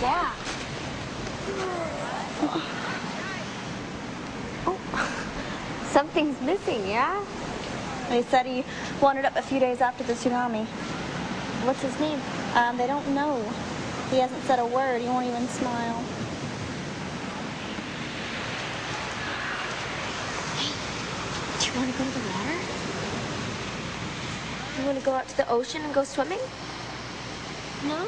Yeah. Oh, something's missing, yeah? They said he wandered up a few days after the tsunami. What's his name? Um, they don't know. He hasn't said a word. He won't even smile. Hey, Do you want to go to the water? You want to go out to the ocean and go swimming? No?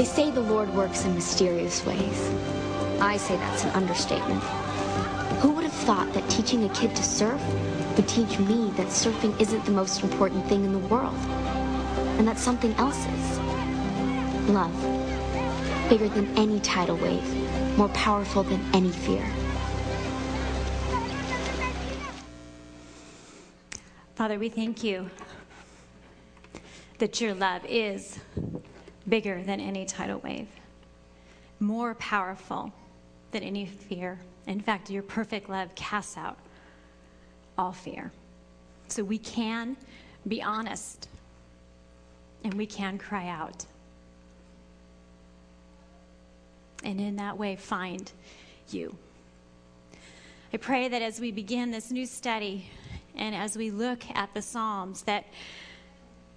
They say the Lord works in mysterious ways. I say that's an understatement. Who would have thought that teaching a kid to surf would teach me that surfing isn't the most important thing in the world, and that something else is? Love. Bigger than any tidal wave, more powerful than any fear. Father, we thank you that your love is bigger than any tidal wave, more powerful than any fear. In fact, your perfect love casts out all fear. So we can be honest and we can cry out. And in that way, find you. I pray that as we begin this new study and as we look at the Psalms, that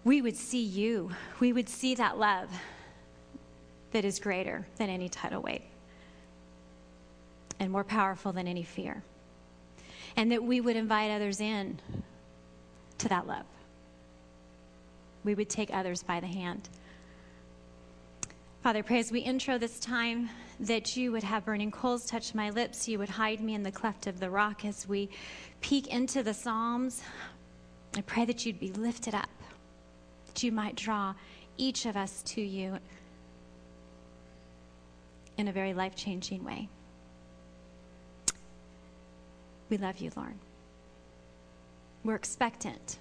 we would see you. We would see that love that is greater than any tidal wave and more powerful than any fear. And that we would invite others in to that love. We would take others by the hand. Father, pray as we intro this time that you would have burning coals touch my lips. You would hide me in the cleft of the rock as we peek into the Psalms. I pray that you'd be lifted up, that you might draw each of us to you in a very life changing way. We love you, Lord. We're expectant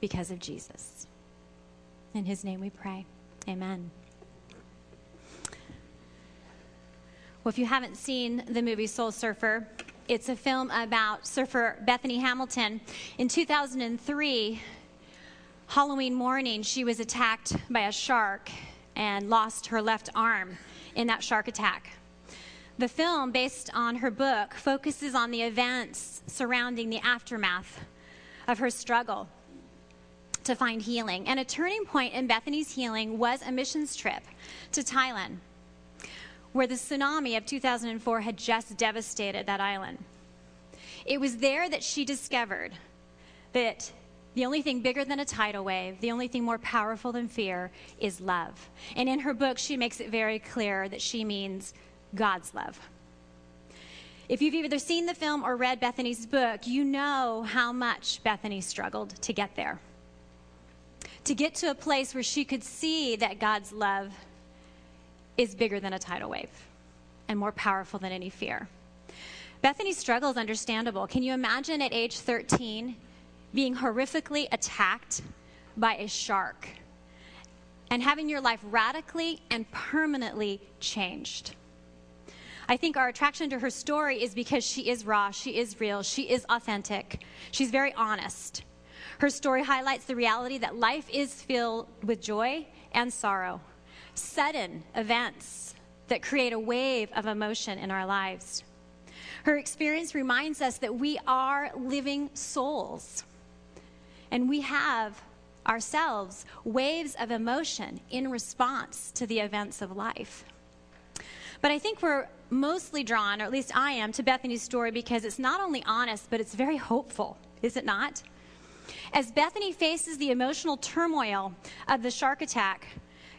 because of Jesus. In his name we pray. Amen. Well, if you haven't seen the movie Soul Surfer, it's a film about surfer Bethany Hamilton. In 2003, Halloween morning, she was attacked by a shark and lost her left arm in that shark attack. The film, based on her book, focuses on the events surrounding the aftermath of her struggle to find healing. And a turning point in Bethany's healing was a missions trip to Thailand, where the tsunami of 2004 had just devastated that island. It was there that she discovered that the only thing bigger than a tidal wave, the only thing more powerful than fear, is love. And in her book, she makes it very clear that she means God's love. If you've either seen the film or read Bethany's book, you know how much Bethany struggled to get there. To get to a place where she could see that God's love is bigger than a tidal wave and more powerful than any fear. Bethany's struggle is understandable. Can you imagine at age 13 being horrifically attacked by a shark and having your life radically and permanently changed? I think our attraction to her story is because she is raw, she is real, she is authentic, she's very honest. Her story highlights the reality that life is filled with joy and sorrow, sudden events that create a wave of emotion in our lives. Her experience reminds us that we are living souls and we have ourselves waves of emotion in response to the events of life. But I think we're mostly drawn, or at least I am, to Bethany's story because it's not only honest, but it's very hopeful, is it not? As Bethany faces the emotional turmoil of the shark attack,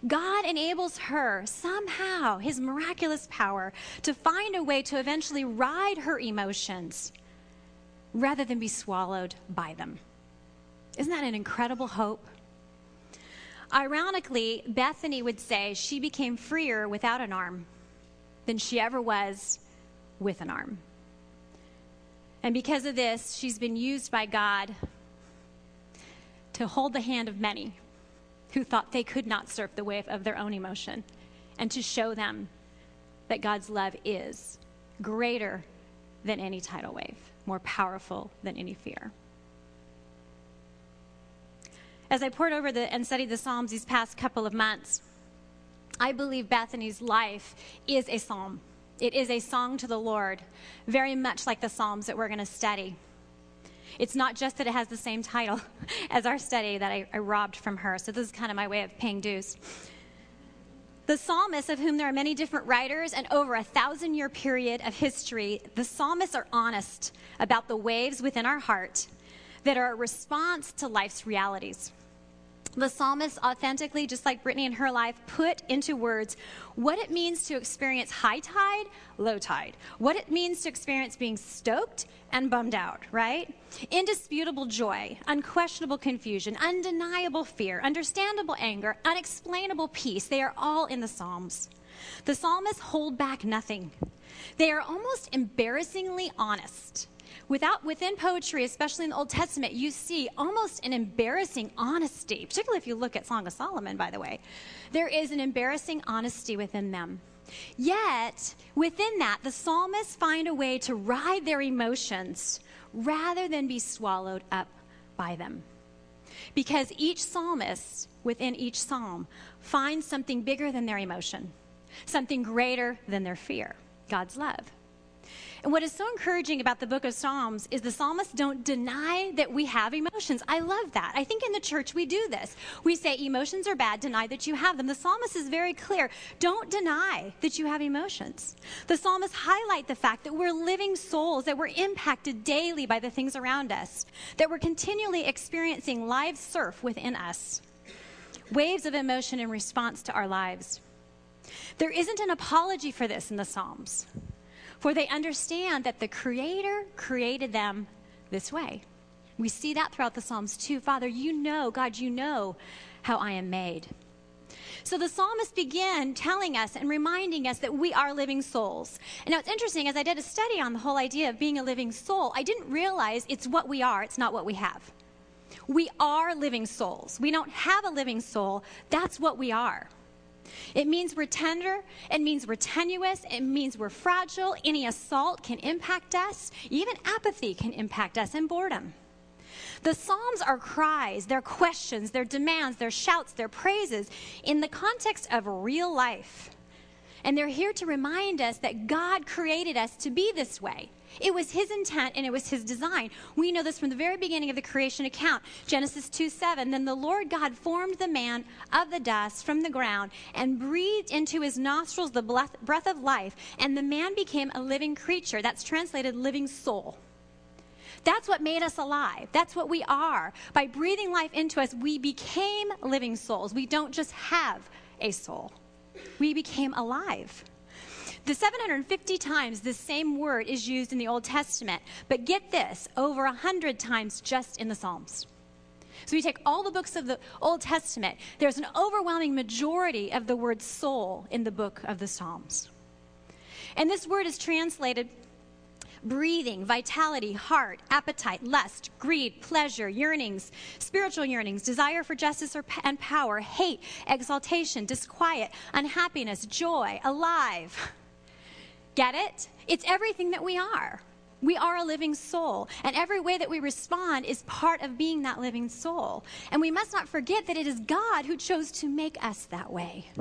God enables her somehow, his miraculous power, to find a way to eventually ride her emotions rather than be swallowed by them. Isn't that an incredible hope? Ironically, Bethany would say she became freer without an arm than she ever was with an arm. And because of this, she's been used by God to hold the hand of many who thought they could not surf the wave of their own emotion and to show them that God's love is greater than any tidal wave, more powerful than any fear. As I poured over the, and studied the Psalms these past couple of months, I believe Bethany's life is a psalm. It is a song to the Lord, very much like the Psalms that we're going to study. It's not just that it has the same title as our study that I, I, robbed from her. So, this is kind of my way of paying dues. The psalmists, of whom there are many different writers and over a thousand year period of history, the psalmists are honest about the waves within our heart that are a response to life's realities. The psalmist authentically, just like Bethany in her life, put into words what it means to experience high tide, low tide, what it means to experience being stoked and bummed out, right? Indisputable joy, unquestionable confusion, undeniable fear, understandable anger, unexplainable peace. They are all in the Psalms. The psalmists hold back nothing. They are almost embarrassingly honest Without, within poetry, especially in the Old Testament, you see almost an embarrassing honesty, particularly if you look at Song of Solomon, by the way. There is an embarrassing honesty within them. Yet, within that, the psalmists find a way to ride their emotions rather than be swallowed up by them. Because each psalmist within each psalm finds something bigger than their emotion, something greater than their fear God's love. And what is so encouraging about the book of Psalms is the psalmists don't deny that we have emotions. I love that. I think in the church we do this. We say emotions are bad, deny that you have them. The psalmist is very clear. Don't deny that you have emotions. The psalmists highlight the fact that we're living souls, that we're impacted daily by the things around us, that we're continually experiencing live surf within us, waves of emotion in response to our lives. There isn't an apology for this in the Psalms for they understand that the Creator created them this way. We see that throughout the Psalms too. Father, you know, God, you know how I am made. So the psalmist began telling us and reminding us that we are living souls. And now it's interesting, as I did a study on the whole idea of being a living soul, I didn't realize it's what we are, it's not what we have. We are living souls. We don't have a living soul, that's what we are. It means we're tender. It means we're tenuous. It means we're fragile. Any assault can impact us. Even apathy can impact us and boredom. The Psalms are cries, their questions, their demands, their shouts, their praises in the context of real life. And they're here to remind us that God created us to be this way. It was his intent and it was his design. We know this from the very beginning of the creation account. Genesis 2 7. Then the Lord God formed the man of the dust from the ground and breathed into his nostrils the breath of life, and the man became a living creature. That's translated living soul. That's what made us alive. That's what we are. By breathing life into us, we became living souls. We don't just have a soul, we became alive. The 750 times the same word is used in the Old Testament, but get this, over 100 times just in the Psalms. So we take all the books of the Old Testament, there's an overwhelming majority of the word soul in the book of the Psalms. And this word is translated breathing, vitality, heart, appetite, lust, greed, pleasure, yearnings, spiritual yearnings, desire for justice or, and power, hate, exaltation, disquiet, unhappiness, joy, alive. Get it? It's everything that we are. We are a living soul, and every way that we respond is part of being that living soul. And we must not forget that it is God who chose to make us that way.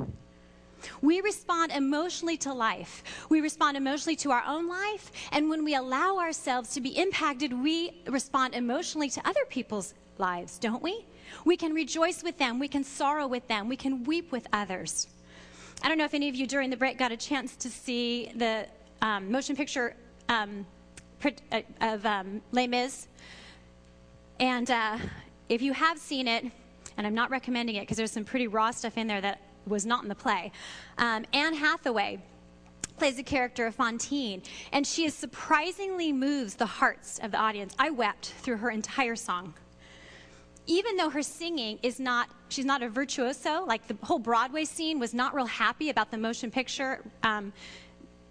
We respond emotionally to life. We respond emotionally to our own life. And when we allow ourselves to be impacted, we respond emotionally to other people's lives, don't we? We can rejoice with them. We can sorrow with them. We can weep with others. I don't know if any of you during the break got a chance to see the um, motion picture um, uh, of um, Les Mis. And uh, if you have seen it, and I'm not recommending it because there's some pretty raw stuff in there that was not in the play. Um, Anne Hathaway plays the character of Fantine, and she is surprisingly moves the hearts of the audience. I wept through her entire song. Even though her singing is not, she's not a virtuoso, like the whole Broadway scene was not real happy about the motion picture um,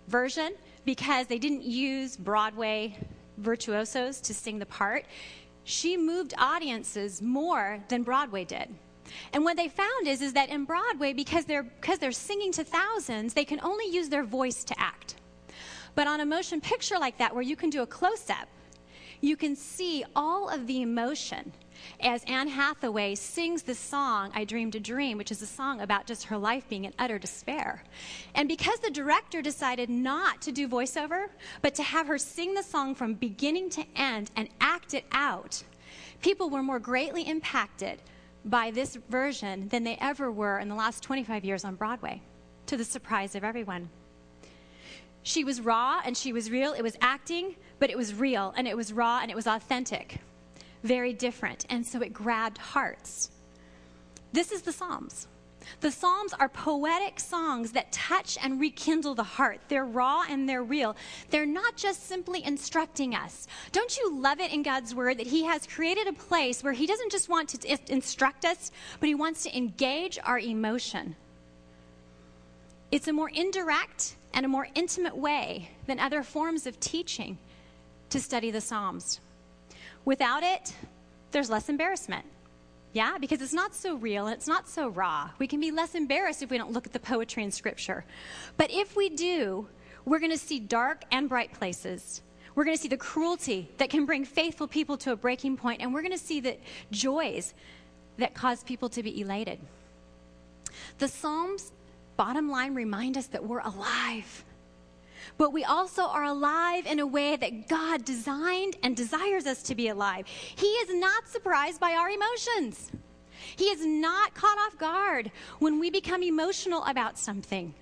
version because they didn't use Broadway virtuosos to sing the part. She moved audiences more than Broadway did. And what they found is, is that in Broadway, because they're, because they're singing to thousands, they can only use their voice to act. But on a motion picture like that, where you can do a close up, you can see all of the emotion as Anne Hathaway sings the song, I Dreamed a Dream, which is a song about just her life being in utter despair. And because the director decided not to do voiceover, but to have her sing the song from beginning to end and act it out, people were more greatly impacted by this version than they ever were in the last 25 years on Broadway, to the surprise of everyone. She was raw and she was real. It was acting, but it was real and it was raw and it was authentic. Very different. And so it grabbed hearts. This is the Psalms. The Psalms are poetic songs that touch and rekindle the heart. They're raw and they're real. They're not just simply instructing us. Don't you love it in God's Word that He has created a place where He doesn't just want to instruct us, but He wants to engage our emotion? It's a more indirect and a more intimate way than other forms of teaching to study the Psalms. Without it, there's less embarrassment. Yeah, because it's not so real and it's not so raw. We can be less embarrassed if we don't look at the poetry in Scripture. But if we do, we're going to see dark and bright places. We're going to see the cruelty that can bring faithful people to a breaking point, and we're going to see the joys that cause people to be elated. The Psalms, bottom line, remind us that we're alive but we also are alive in a way that God designed and desires us to be alive. He is not surprised by our emotions. He is not caught off guard when we become emotional about something.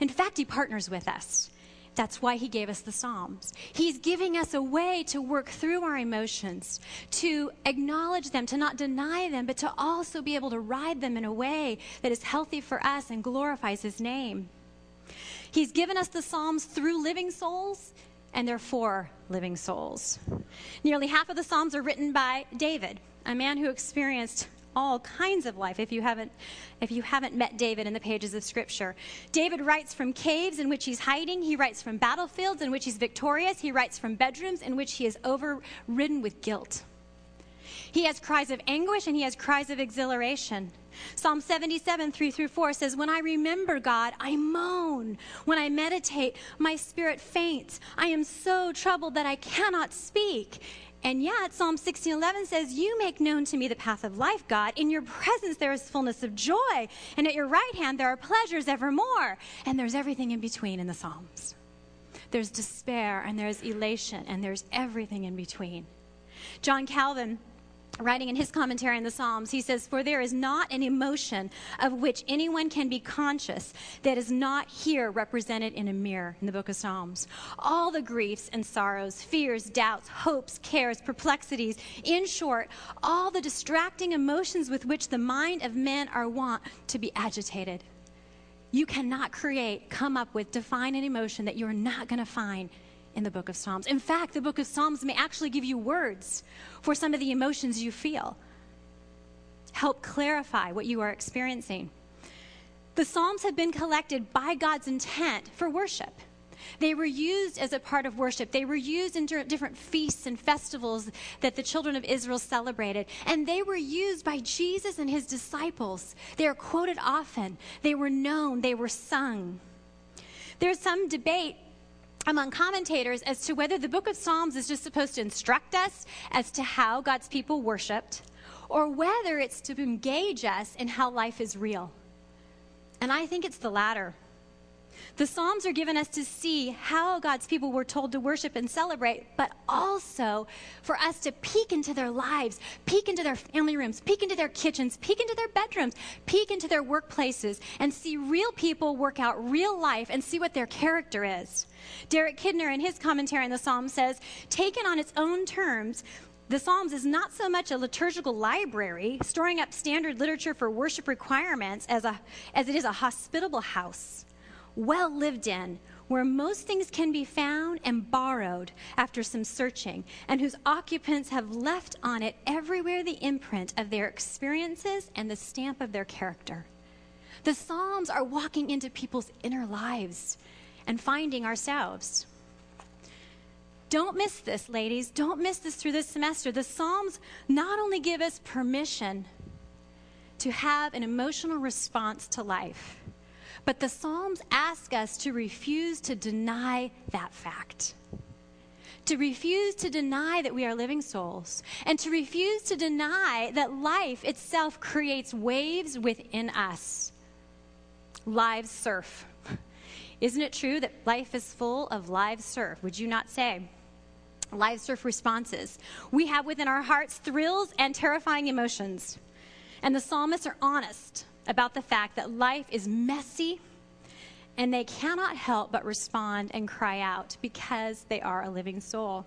In fact, He partners with us. That's why he gave us the Psalms. He's giving us a way to work through our emotions, to acknowledge them, to not deny them, but to also be able to ride them in a way that is healthy for us and glorifies his name. He's given us the Psalms through living souls, and they're for living souls. Nearly half of the Psalms are written by David, a man who experienced all kinds of life if you haven't if you haven't met David in the pages of scripture. David writes from caves in which he's hiding, he writes from battlefields in which he's victorious, he writes from bedrooms in which he is overridden with guilt. He has cries of anguish and he has cries of exhilaration. Psalm 77, 3 through 4 says, When I remember God, I moan. When I meditate, my spirit faints. I am so troubled that I cannot speak. And yet, Psalm 16:11 says, "You make known to me the path of life, God. In your presence there is fullness of joy, and at your right hand there are pleasures evermore." And there's everything in between in the Psalms. There's despair and there's elation and there's everything in between. John Calvin writing in his commentary on the Psalms, he says, For there is not an emotion of which anyone can be conscious that is not here represented in a mirror in the book of Psalms. All the griefs and sorrows, fears, doubts, hopes, cares, perplexities, in short, all the distracting emotions with which the mind of men are wont to be agitated. You cannot create, come up with, define an emotion that you're not going to find in the book of Psalms. In fact, the book of Psalms may actually give you words for some of the emotions you feel, help clarify what you are experiencing. The Psalms have been collected by God's intent for worship. They were used as a part of worship. They were used in different feasts and festivals that the children of Israel celebrated. And they were used by Jesus and his disciples. They are quoted often, they were known, they were sung. There's some debate among commentators as to whether the book of Psalms is just supposed to instruct us as to how God's people worshiped or whether it's to engage us in how life is real. And I think it's the latter. The Psalms are given us to see how God's people were told to worship and celebrate, but also for us to peek into their lives, peek into their family rooms, peek into their kitchens, peek into their bedrooms, peek into their workplaces, and see real people work out real life and see what their character is. Derek Kidner, in his commentary on the Psalms, says, taken on its own terms, the Psalms is not so much a liturgical library, storing up standard literature for worship requirements, as, a, as it is a hospitable house well lived in, where most things can be found and borrowed after some searching, and whose occupants have left on it everywhere the imprint of their experiences and the stamp of their character. The Psalms are walking into people's inner lives and finding ourselves. Don't miss this, ladies. Don't miss this through this semester. The Psalms not only give us permission to have an emotional response to life, but the Psalms ask us to refuse to deny that fact. To refuse to deny that we are living souls, and to refuse to deny that life itself creates waves within us. Live surf. Isn't it true that life is full of live surf? Would you not say? Live surf responses. We have within our hearts thrills and terrifying emotions. And the psalmists are honest about the fact that life is messy and they cannot help but respond and cry out because they are a living soul.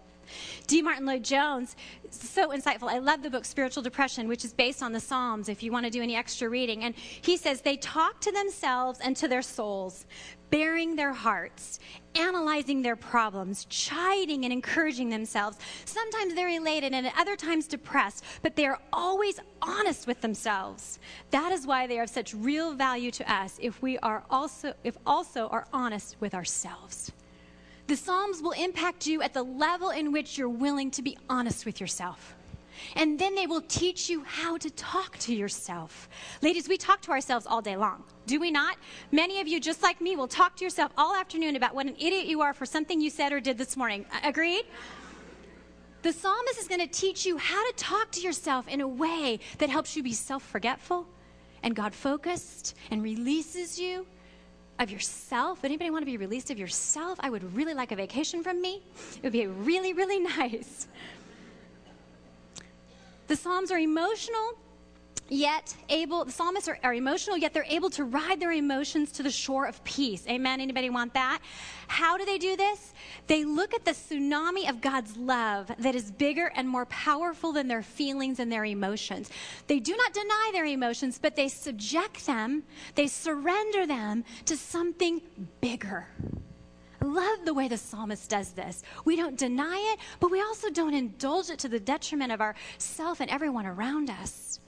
D. Martyn Lloyd Jones, so insightful. I love the book Spiritual Depression, which is based on the Psalms, if you want to do any extra reading. And he says they talk to themselves and to their souls, baring their hearts, analyzing their problems, chiding and encouraging themselves. Sometimes they're elated and at other times depressed, but they are always honest with themselves. That is why they are of such real value to us if we are also if also are honest with ourselves. The Psalms will impact you at the level in which you're willing to be honest with yourself. And then they will teach you how to talk to yourself. Ladies, we talk to ourselves all day long, do we not? Many of you, just like me, will talk to yourself all afternoon about what an idiot you are for something you said or did this morning. Agreed? The psalmist is going to teach you how to talk to yourself in a way that helps you be self forgetful and God focused and releases you of yourself. Anybody want to be released of yourself? I would really like a vacation from me. It would be really, really nice. The Psalms are emotional yet able the psalmists are, are, emotional yet they're able to ride their emotions to the shore of peace. Amen. Anybody want that? How do they do this? They look at the tsunami of god's love that is bigger and more powerful than their feelings and their emotions. They do not deny their emotions but they subject them they surrender them to something bigger love the way the psalmist does this. We don't deny it, but we also don't indulge it to the detriment of ourself and everyone around us.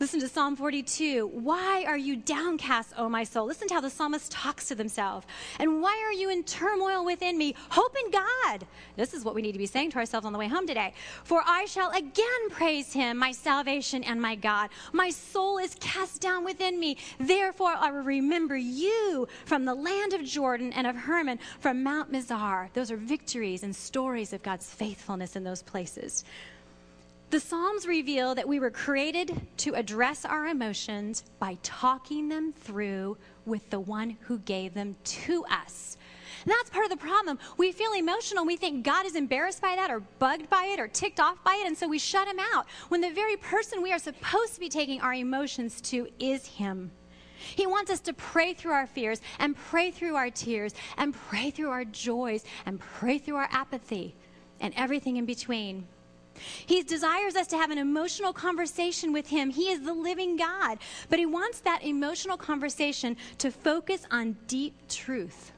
Listen to Psalm 42. Why are you downcast, O my soul? Listen to how the psalmist talks to themselves. And why are you in turmoil within me? Hope in God. This is what we need to be saying to ourselves on the way home today. For I shall again praise him, my salvation and my God. My soul is cast down within me. Therefore, I will remember you from the land of Jordan and of Hermon from Mount Mizar. Those are victories and stories of God's faithfulness in those places. The Psalms reveal that we were created to address our emotions by talking them through with the one who gave them to us. And that's part of the problem. We feel emotional. We think God is embarrassed by that or bugged by it or ticked off by it, and so we shut him out. When the very person we are supposed to be taking our emotions to is him. He wants us to pray through our fears and pray through our tears and pray through our joys and pray through our apathy and everything in between. He desires us to have an emotional conversation with Him. He is the living God. But He wants that emotional conversation to focus on deep truth.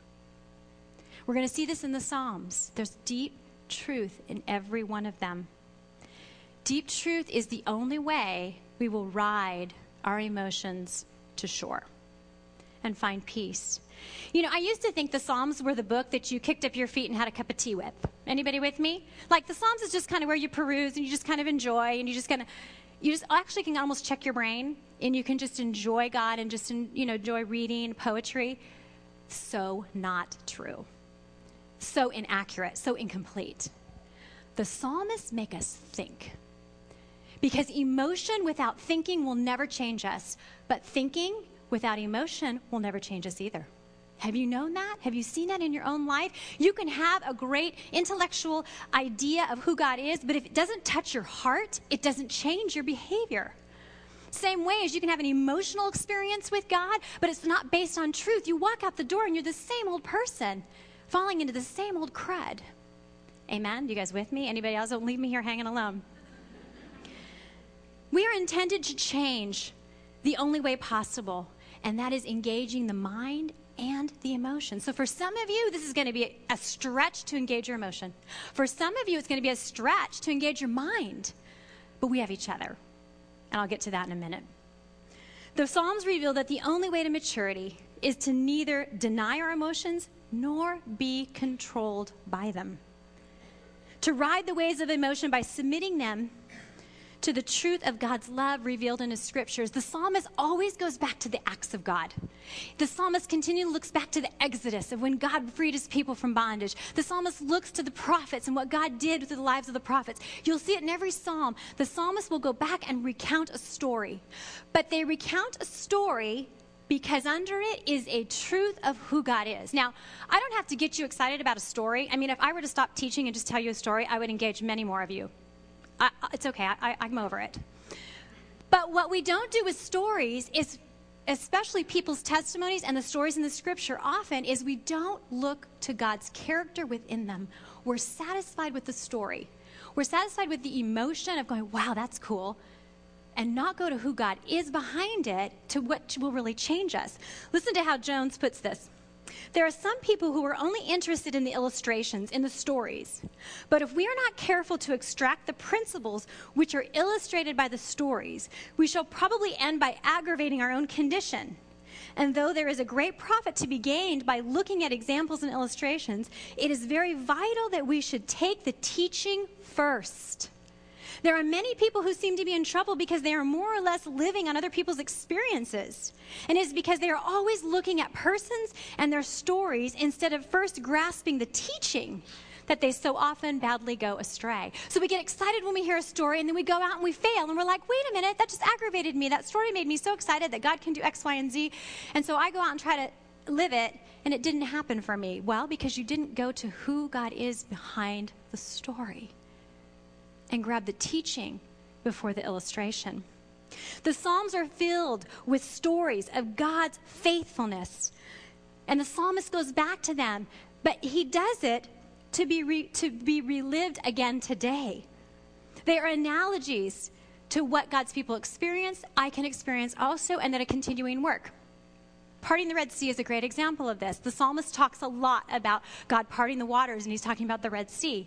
We're going to see this in the Psalms. There's deep truth in every one of them. Deep truth is the only way we will ride our emotions to shore and find peace. You know, I used to think the Psalms were the book that you kicked up your feet and had a cup of tea with. Anybody with me? Like the Psalms is just kind of where you peruse and you just kind of enjoy and you just kind of you just actually can almost check your brain and you can just enjoy God and just you know enjoy reading poetry. So not true. So inaccurate, so incomplete. The psalmists make us think. Because emotion without thinking will never change us, but thinking without emotion will never change us either. Have you known that? Have you seen that in your own life? You can have a great intellectual idea of who God is, but if it doesn't touch your heart, it doesn't change your behavior. Same way as you can have an emotional experience with God, but it's not based on truth. You walk out the door and you're the same old person, falling into the same old crud. Amen? You guys with me? Anybody else? Don't leave me here hanging alone. We are intended to change the only way possible, and that is engaging the mind and the emotion. So for some of you, this is going to be a stretch to engage your emotion. For some of you, it's going to be a stretch to engage your mind. But we have each other. And I'll get to that in a minute. The Psalms reveal that the only way to maturity is to neither deny our emotions nor be controlled by them. To ride the waves of emotion by submitting them to the truth of God's love revealed in his scriptures, the psalmist always goes back to the acts of God. The psalmist continually looks back to the Exodus of when God freed his people from bondage. The psalmist looks to the prophets and what God did through the lives of the prophets. You'll see it in every psalm. The psalmist will go back and recount a story. But they recount a story because under it is a truth of who God is. Now, I don't have to get you excited about a story. I mean, if I were to stop teaching and just tell you a story, I would engage many more of you. I, it's okay, I, I'm over it. But what we don't do with stories is, especially people's testimonies and the stories in the scripture, often is we don't look to God's character within them. We're satisfied with the story. We're satisfied with the emotion of going, wow, that's cool, and not go to who God is behind it to what will really change us. Listen to how Jones puts this. There are some people who are only interested in the illustrations, in the stories. But if we are not careful to extract the principles which are illustrated by the stories, we shall probably end by aggravating our own condition. And though there is a great profit to be gained by looking at examples and illustrations, it is very vital that we should take the teaching first. There are many people who seem to be in trouble because they are more or less living on other people's experiences. And it's because they are always looking at persons and their stories instead of first grasping the teaching that they so often badly go astray. So we get excited when we hear a story and then we go out and we fail and we're like, wait a minute, that just aggravated me. That story made me so excited that God can do X, Y, and Z. And so I go out and try to live it and it didn't happen for me. Well, because you didn't go to who God is behind the story and grab the teaching before the illustration. The Psalms are filled with stories of God's faithfulness. And the psalmist goes back to them, but he does it to be, re, to be relived again today. They are analogies to what God's people experience, I can experience also, and that a continuing work. Parting the Red Sea is a great example of this. The psalmist talks a lot about God parting the waters, and he's talking about the Red Sea.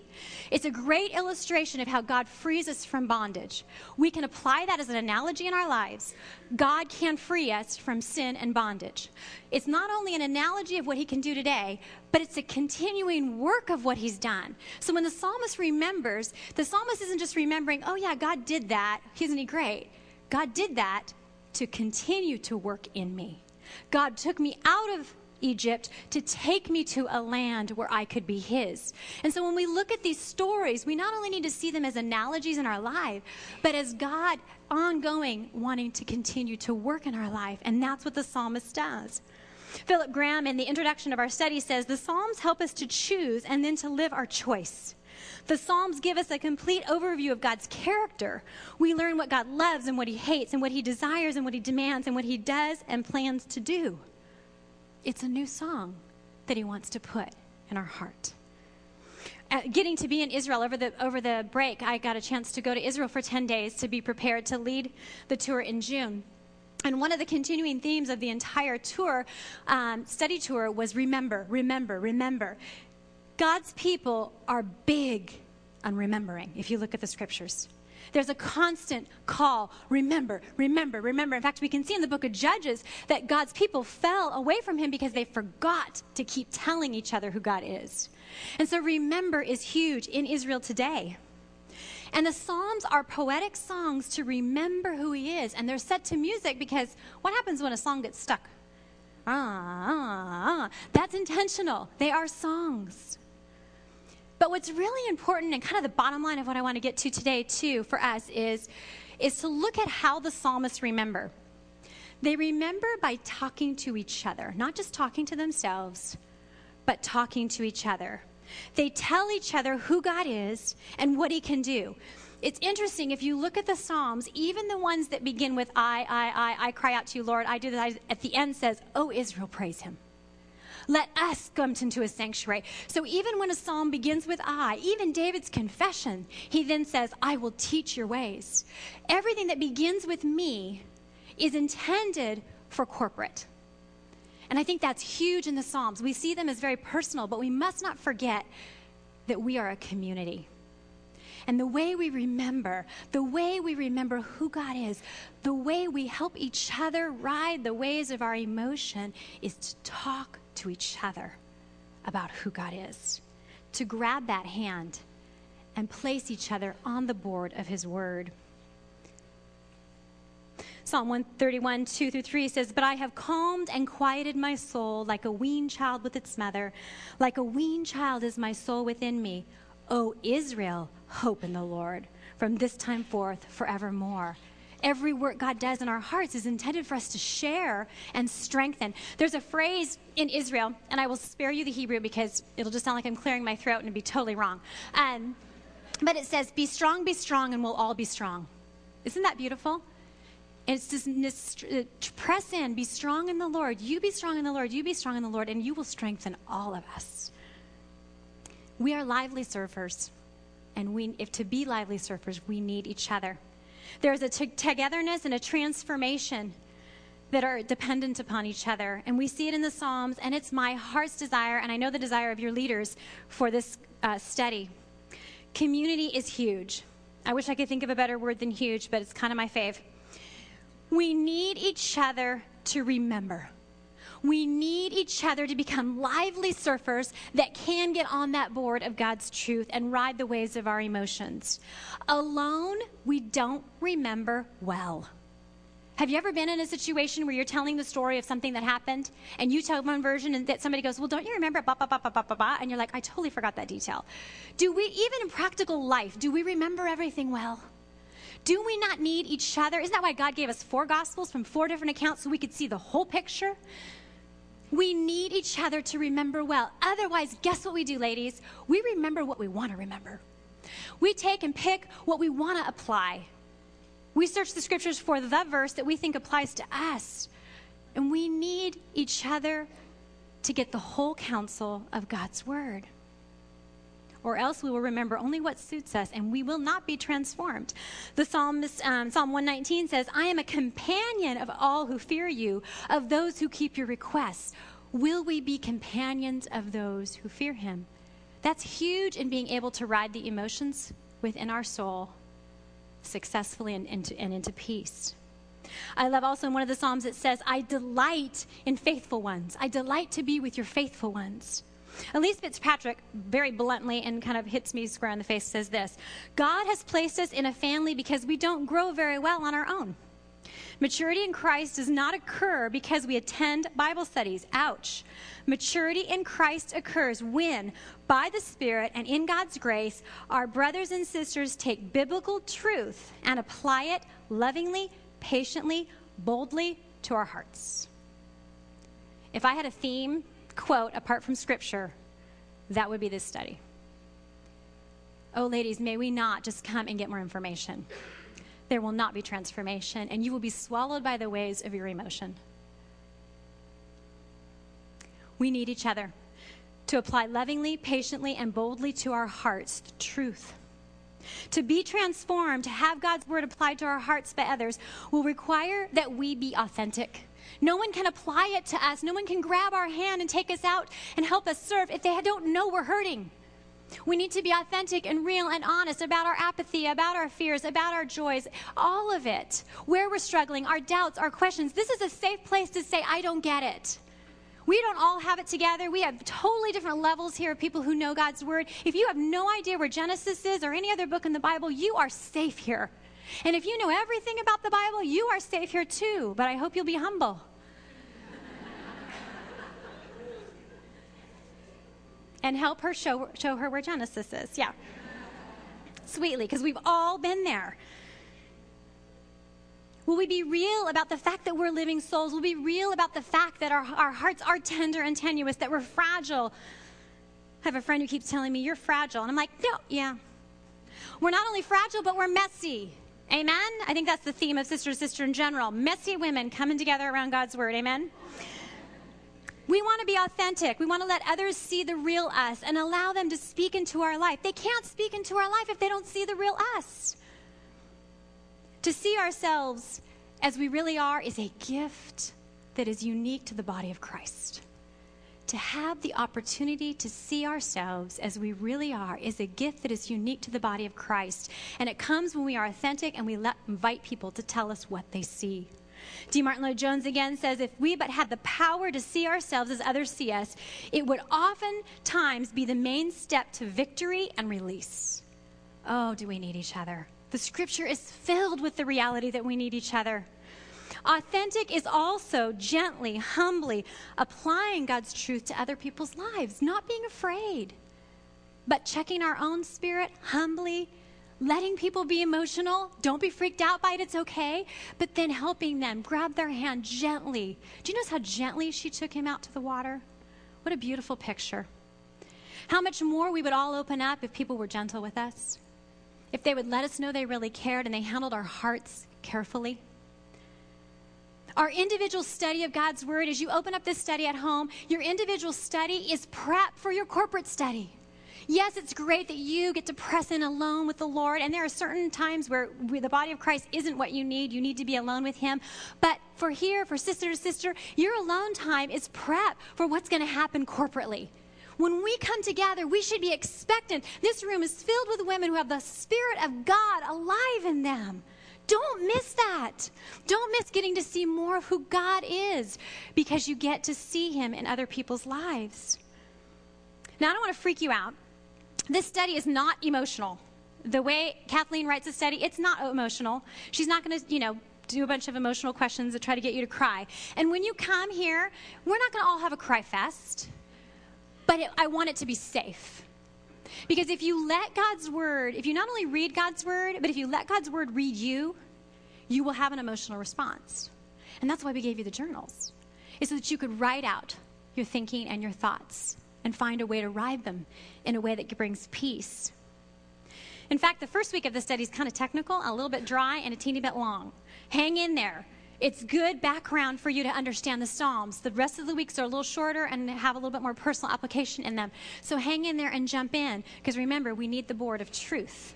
It's a great illustration of how God frees us from bondage. We can apply that as an analogy in our lives. God can free us from sin and bondage. It's not only an analogy of what he can do today, but it's a continuing work of what he's done. So when the psalmist remembers, the psalmist isn't just remembering, oh, yeah, God did that. Isn't he great? God did that to continue to work in me. God took me out of Egypt to take me to a land where I could be His. And so when we look at these stories, we not only need to see them as analogies in our life, but as God ongoing wanting to continue to work in our life. And that's what the psalmist does. Philip Graham, in the introduction of our study, says the Psalms help us to choose and then to live our choice. The Psalms give us a complete overview of God's character. We learn what God loves and what he hates and what he desires and what he demands and what he does and plans to do. It's a new song that he wants to put in our heart. Uh, getting to be in Israel over the over the break, I got a chance to go to Israel for 10 days to be prepared to lead the tour in June. And one of the continuing themes of the entire tour, um, study tour, was remember, remember, remember. God's people are big on remembering, if you look at the scriptures. There's a constant call remember, remember, remember. In fact, we can see in the book of Judges that God's people fell away from him because they forgot to keep telling each other who God is. And so, remember is huge in Israel today. And the Psalms are poetic songs to remember who He is. And they're set to music because what happens when a song gets stuck? Ah, ah, ah. That's intentional. They are songs. But what's really important and kind of the bottom line of what I want to get to today, too, for us is, is to look at how the psalmists remember. They remember by talking to each other, not just talking to themselves, but talking to each other. They tell each other who God is and what He can do. It's interesting if you look at the Psalms, even the ones that begin with I, I, I, I cry out to you, Lord, I do that, at the end says, Oh, Israel, praise Him. Let us come into a sanctuary. So even when a psalm begins with I, even David's confession, he then says, I will teach your ways. Everything that begins with me is intended for corporate. And I think that's huge in the Psalms. We see them as very personal, but we must not forget that we are a community. And the way we remember, the way we remember who God is, the way we help each other ride the waves of our emotion is to talk to each other about who God is, to grab that hand and place each other on the board of His Word. Psalm 131, 2 through 3 says, But I have calmed and quieted my soul like a weaned child with its mother. Like a weaned child is my soul within me. O Israel, hope in the Lord from this time forth forevermore every work God does in our hearts is intended for us to share and strengthen. There's a phrase in Israel, and I will spare you the Hebrew because it'll just sound like I'm clearing my throat and it'd be totally wrong. Um, but it says, Be strong, be strong, and we'll all be strong. Isn't that beautiful? It's just uh, press in, be strong in the Lord. You be strong in the Lord, you be strong in the Lord, and you will strengthen all of us. We are lively surfers, and we, if to be lively surfers, we need each other. There's a t- togetherness and a transformation that are dependent upon each other. And we see it in the Psalms, and it's my heart's desire, and I know the desire of your leaders for this uh, study. Community is huge. I wish I could think of a better word than huge, but it's kind of my fave. We need each other to remember. We need each other to become lively surfers that can get on that board of God's truth and ride the waves of our emotions. Alone, we don't remember well. Have you ever been in a situation where you're telling the story of something that happened and you tell one version and that somebody goes, Well, don't you remember? Bah, bah, bah, bah, bah, bah, bah, and you're like, I totally forgot that detail. Do we, even in practical life, do we remember everything well? Do we not need each other? Isn't that why God gave us four gospels from four different accounts so we could see the whole picture? We need each other to remember well. Otherwise, guess what we do, ladies? We remember what we want to remember. We take and pick what we want to apply. We search the scriptures for the verse that we think applies to us. And we need each other to get the whole counsel of God's word. Or else we will remember only what suits us and we will not be transformed. The psalmist, um, Psalm 119 says, I am a companion of all who fear you, of those who keep your requests. Will we be companions of those who fear him? That's huge in being able to ride the emotions within our soul successfully and into, and into peace. I love also in one of the Psalms it says, I delight in faithful ones. I delight to be with your faithful ones. Elyse Fitzpatrick, very bluntly and kind of hits me square in the face, says this God has placed us in a family because we don't grow very well on our own. Maturity in Christ does not occur because we attend Bible studies. Ouch. Maturity in Christ occurs when, by the Spirit and in God's grace, our brothers and sisters take biblical truth and apply it lovingly, patiently, boldly to our hearts. If I had a theme quote apart from Scripture, that would be this study. Oh, ladies, may we not just come and get more information. There will not be transformation, and you will be swallowed by the waves of your emotion. We need each other to apply lovingly, patiently, and boldly to our hearts the truth. To be transformed, to have God's word applied to our hearts by others, will require that we be authentic. No one can apply it to us. No one can grab our hand and take us out and help us serve if they don't know we're hurting. We need to be authentic and real and honest about our apathy, about our fears, about our joys, all of it. Where we're struggling, our doubts, our questions. This is a safe place to say, I don't get it. We don't all have it together. We have totally different levels here of people who know God's Word. If you have no idea where Genesis is or any other book in the Bible, you are safe here. And if you know everything about the Bible, you are safe here too. But I hope you'll be humble. And help her show, show her where Genesis is. Yeah. Sweetly, because we've all been there. Will we be real about the fact that we're living souls? Will we be real about the fact that our, our hearts are tender and tenuous, that we're fragile? I have a friend who keeps telling me, You're fragile. And I'm like, No, yeah. We're not only fragile, but we're messy. Amen? I think that's the theme of Sister Sister in general. Messy women coming together around God's word. Amen? We want to be authentic. We want to let others see the real us and allow them to speak into our life. They can't speak into our life if they don't see the real us. To see ourselves as we really are is a gift that is unique to the body of Christ. To have the opportunity to see ourselves as we really are is a gift that is unique to the body of Christ. And it comes when we are authentic and we let, invite people to tell us what they see. D. Martyn Lloyd Jones again says if we but had the power to see ourselves as others see us, it would oftentimes be the main step to victory and release. Oh, do we need each other? The scripture is filled with the reality that we need each other. Authentic is also gently, humbly applying God's truth to other people's lives, not being afraid, but checking our own spirit humbly, letting people be emotional. Don't be freaked out by it, it's okay. But then helping them, grab their hand gently. Do you notice how gently she took him out to the water? What a beautiful picture. How much more we would all open up if people were gentle with us if they would let us know they really cared and they handled our hearts carefully. Our individual study of God's Word, as you open up this study at home, your individual study is prep for your corporate study. Yes, it's great that you get to press in alone with the Lord, and there are certain times where the body of Christ isn't what you need. You need to be alone with Him. But for here, for sister to sister, your alone time is prep for what's going to happen corporately. When we come together, we should be expectant. This room is filled with women who have the Spirit of God alive in them. Don't miss that. Don't miss getting to see more of who God is because you get to see Him in other people's lives. Now, I don't want to freak you out. This study is not emotional. The way Kathleen writes a study, it's not emotional. She's not going to, you know, do a bunch of emotional questions that try to get you to cry. And when you come here, we're not going to all have a cry fest but it, I want it to be safe. Because if you let God's word, if you not only read God's word, but if you let God's word read you, you will have an emotional response. And that's why we gave you the journals, is so that you could write out your thinking and your thoughts and find a way to ride them in a way that brings peace. In fact, the first week of the study is kind of technical, a little bit dry, and a teeny bit long. Hang in there. It's good background for you to understand the Psalms. The rest of the weeks are a little shorter and have a little bit more personal application in them. So hang in there and jump in, because remember, we need the board of truth.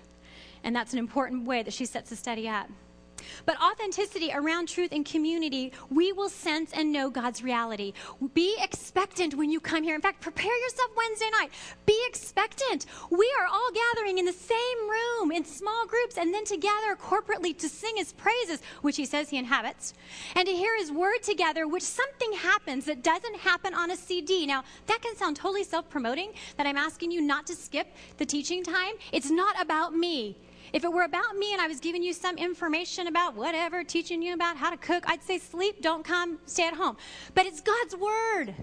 And that's an important way that she sets the study up. But authenticity around truth and community, we will sense and know God's reality. Be expectant when you come here. In fact, prepare yourself Wednesday night. Be expectant. We are all gathering in the same room in small groups and then together corporately to sing his praises, which he says he inhabits, and to hear his word together, which something happens that doesn't happen on a CD. Now, that can sound totally self promoting that I'm asking you not to skip the teaching time. It's not about me. If it were about me and I was giving you some information about whatever, teaching you about how to cook, I'd say sleep, don't come, stay at home. But it's God's word.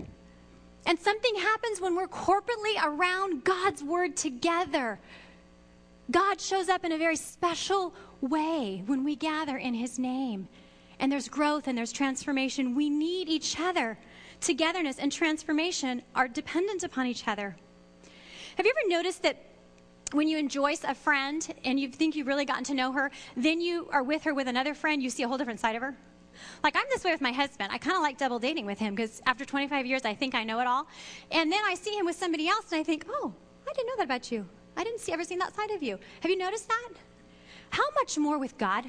And something happens when we're corporately around God's word together. God shows up in a very special way when we gather in his name. And there's growth and there's transformation. We need each other. Togetherness and transformation are dependent upon each other. Have you ever noticed that when you enjoy a friend and you think you've really gotten to know her, then you are with her with another friend, you see a whole different side of her. Like, I'm this way with my husband. I kind of like double dating with him because after 25 years, I think I know it all. And then I see him with somebody else and I think, oh, I didn't know that about you. I didn't see, ever seen that side of you. Have you noticed that? How much more with God?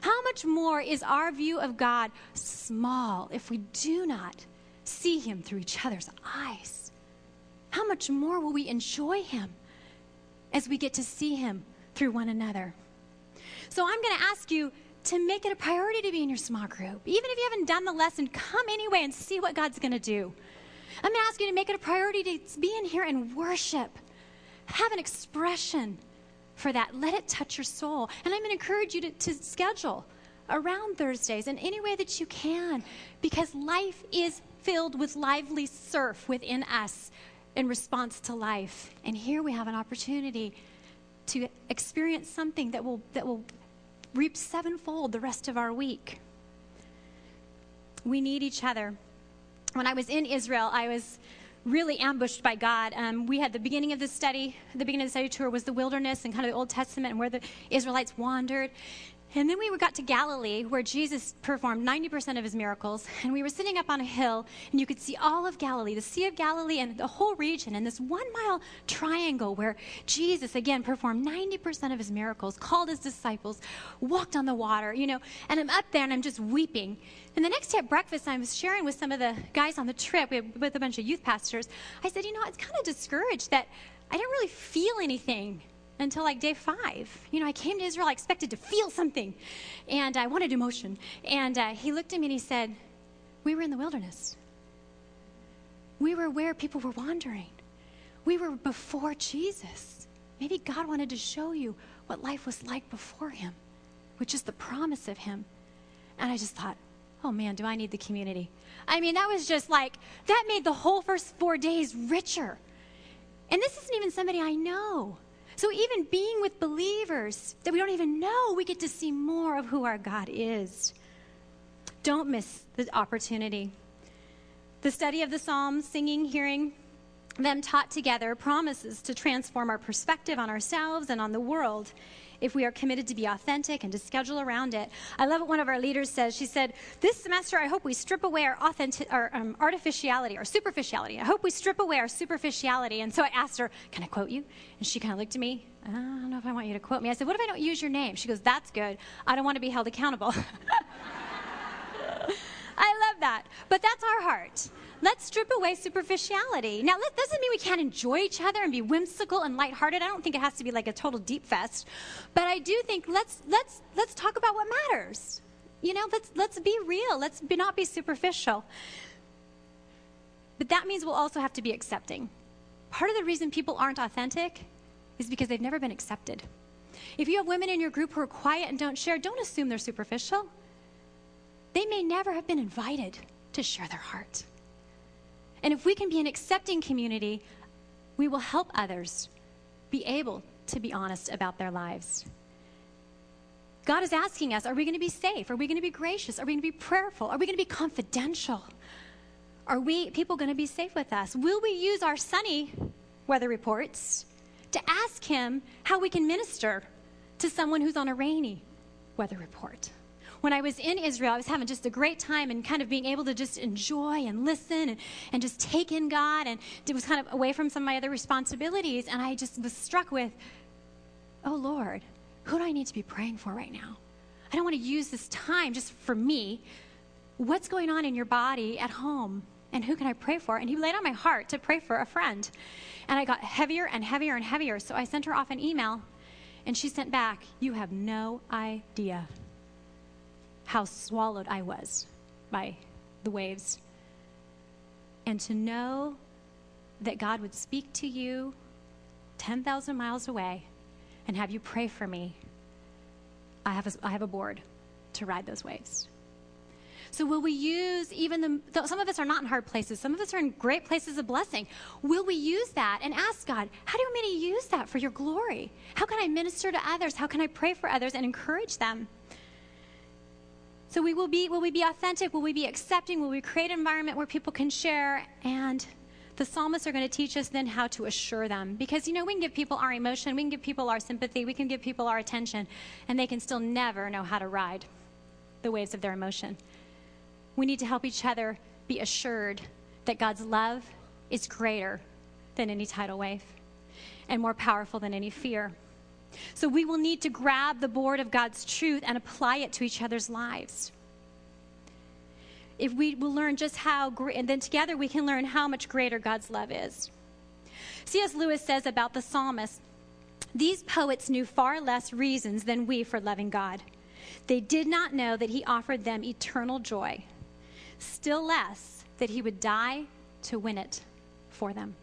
How much more is our view of God small if we do not see Him through each other's eyes? How much more will we enjoy Him? As we get to see Him through one another. So I'm going to ask you to make it a priority to be in your small group. Even if you haven't done the lesson, come anyway and see what God's going to do. I'm going to ask you to make it a priority to be in here and worship. Have an expression for that. Let it touch your soul. And I'm going to encourage you to, to schedule around Thursdays in any way that you can because life is filled with lively surf within us in response to life. And here we have an opportunity to experience something that will, that will reap sevenfold the rest of our week. We need each other. When I was in Israel, I was really ambushed by God. Um, we had the beginning of the study, the beginning of the study tour was the wilderness and kind of the Old Testament and where the Israelites wandered. And then we got to Galilee, where Jesus performed 90% of his miracles. And we were sitting up on a hill, and you could see all of Galilee, the Sea of Galilee, and the whole region, in this one mile triangle where Jesus, again, performed 90% of his miracles, called his disciples, walked on the water, you know. And I'm up there, and I'm just weeping. And the next day at breakfast, I was sharing with some of the guys on the trip, with a bunch of youth pastors. I said, you know, it's kind of discouraged that I didn't really feel anything until like day five. You know, I came to Israel, I expected to feel something, and I wanted emotion. And uh, he looked at me and he said, We were in the wilderness. We were where people were wandering. We were before Jesus. Maybe God wanted to show you what life was like before him, which is the promise of him. And I just thought, oh man, do I need the community? I mean, that was just like, that made the whole first four days richer. And this isn't even somebody I know. So, even being with believers that we don't even know, we get to see more of who our God is. Don't miss the opportunity. The study of the Psalms, singing, hearing them taught together, promises to transform our perspective on ourselves and on the world if we are committed to be authentic and to schedule around it. I love what one of our leaders says. She said, This semester, I hope we strip away our, authentic, our um, artificiality, our superficiality. I hope we strip away our superficiality. And so I asked her, Can I quote you? And she kind of looked at me. I don't know if I want you to quote me. I said, What if I don't use your name? She goes, That's good. I don't want to be held accountable. I love that. But that's our heart. Let's strip away superficiality. Now, that doesn't mean we can't enjoy each other and be whimsical and lighthearted. I don't think it has to be like a total deep fest. But I do think let's, let's, let's talk about what matters. You know, let's, let's be real. Let's be, not be superficial. But that means we'll also have to be accepting. Part of the reason people aren't authentic is because they've never been accepted. If you have women in your group who are quiet and don't share, don't assume they're superficial. They may never have been invited to share their heart. And if we can be an accepting community, we will help others be able to be honest about their lives. God is asking us are we going to be safe? Are we going to be gracious? Are we going to be prayerful? Are we going to be confidential? Are we people going to be safe with us? Will we use our sunny weather reports to ask him how we can minister to someone who's on a rainy weather report? When I was in Israel, I was having just a great time and kind of being able to just enjoy and listen and, and just take in God. And it was kind of away from some of my other responsibilities. And I just was struck with, oh Lord, who do I need to be praying for right now? I don't want to use this time just for me. What's going on in your body at home? And who can I pray for? And he laid on my heart to pray for a friend. And I got heavier and heavier and heavier. So I sent her off an email, and she sent back, You have no idea how swallowed I was by the waves. And to know that God would speak to you 10,000 miles away and have you pray for me, I have a, I have a board to ride those waves. So, will we use even the, some of us are not in hard places, some of us are in great places of blessing. Will we use that and ask God, how do you want me to use that for your glory? How can I minister to others? How can I pray for others and encourage them? So, we will be, will we be authentic? Will we be accepting? Will we create an environment where people can share? And the psalmists are going to teach us then how to assure them. Because, you know, we can give people our emotion, we can give people our sympathy, we can give people our attention, and they can still never know how to ride the waves of their emotion. We need to help each other be assured that God's love is greater than any tidal wave and more powerful than any fear. So we will need to grab the board of God's truth and apply it to each other's lives. If we will learn just how great, and then together we can learn how much greater God's love is. C.S. Lewis says about the psalmist these poets knew far less reasons than we for loving God. They did not know that He offered them eternal joy still less that he would die to win it for them.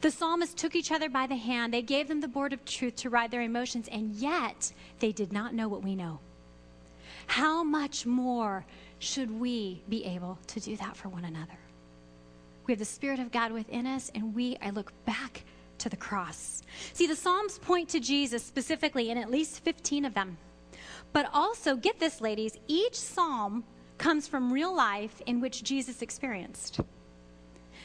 The psalmists took each other by the hand. They gave them the board of truth to ride their emotions, and yet they did not know what we know. How much more should we be able to do that for one another? We have the Spirit of God within us, and we, I look back to the cross. See, the Psalms point to Jesus specifically in at least 15 of them. But also, get this, ladies, each psalm comes from real life in which Jesus experienced.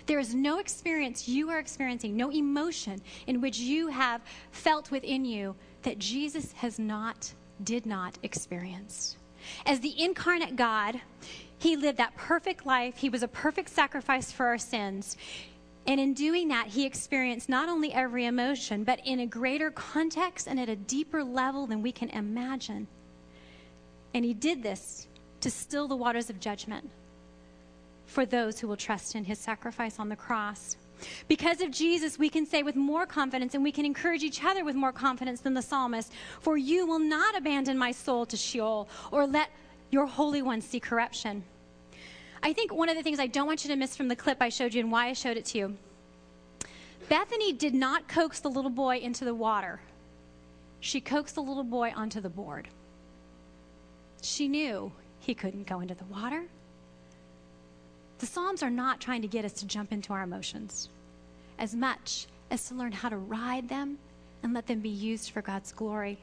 There is no experience you are experiencing, no emotion in which you have felt within you that Jesus has not, did not experience. As the incarnate God, he lived that perfect life. He was a perfect sacrifice for our sins. And in doing that, he experienced not only every emotion, but in a greater context and at a deeper level than we can imagine. And he did this to still the waters of judgment for those who will trust in his sacrifice on the cross. Because of Jesus, we can say with more confidence, and we can encourage each other with more confidence than the psalmist For you will not abandon my soul to Sheol, or let your Holy One see corruption. I think one of the things I don't want you to miss from the clip I showed you and why I showed it to you Bethany did not coax the little boy into the water, she coaxed the little boy onto the board. She knew he couldn't go into the water. The Psalms are not trying to get us to jump into our emotions as much as to learn how to ride them and let them be used for God's glory.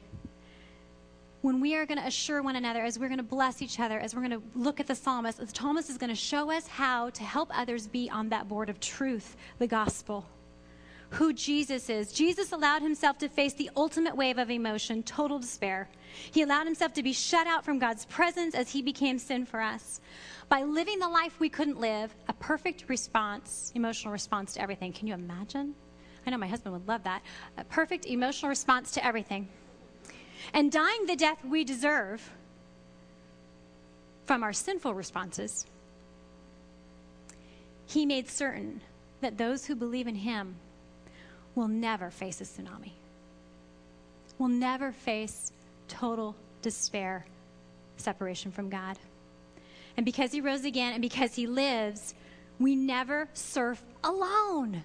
When we are going to assure one another, as we're going to bless each other, as we're going to look at the psalmist, the psalmist is going to show us how to help others be on that board of truth, the gospel who Jesus is. Jesus allowed himself to face the ultimate wave of emotion, total despair. He allowed himself to be shut out from God's presence as he became sin for us. By living the life we couldn't live, a perfect response, emotional response to everything. Can you imagine? I know my husband would love that. A perfect emotional response to everything. And dying the death we deserve from our sinful responses, he made certain that those who believe in him will never face a tsunami, will never face total despair, separation from God. And because he rose again and because he lives, we never surf alone.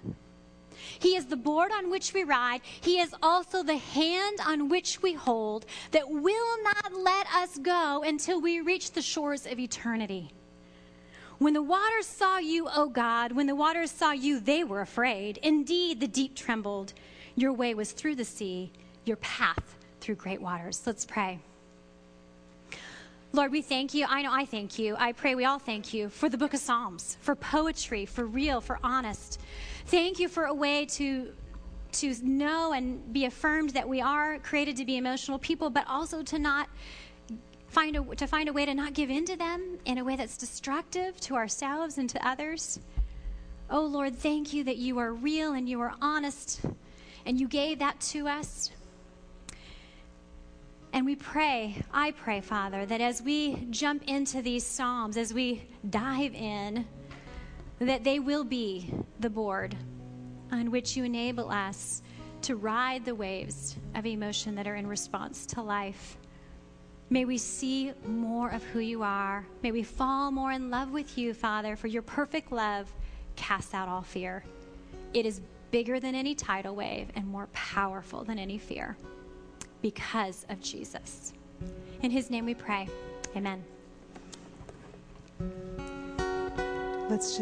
He is the board on which we ride. He is also the hand on which we hold that will not let us go until we reach the shores of eternity. When the waters saw you, O God, when the waters saw you, they were afraid. Indeed, the deep trembled. Your way was through the sea, your path through great waters. Let's pray. Lord, we thank you. I know I thank you. I pray we all thank you for the book of Psalms, for poetry, for real, for honest. Thank you for a way to to know and be affirmed that we are created to be emotional people, but also to not find a, to find a way to not give in to them in a way that's destructive to ourselves and to others. Oh Lord, thank you that you are real and you are honest and you gave that to us. And we pray, I pray, Father, that as we jump into these Psalms, as we dive in, that they will be the board on which you enable us to ride the waves of emotion that are in response to life. May we see more of who you are. May we fall more in love with you, Father, for your perfect love casts out all fear. It is bigger than any tidal wave and more powerful than any fear because of Jesus. In his name we pray. Amen. Let's just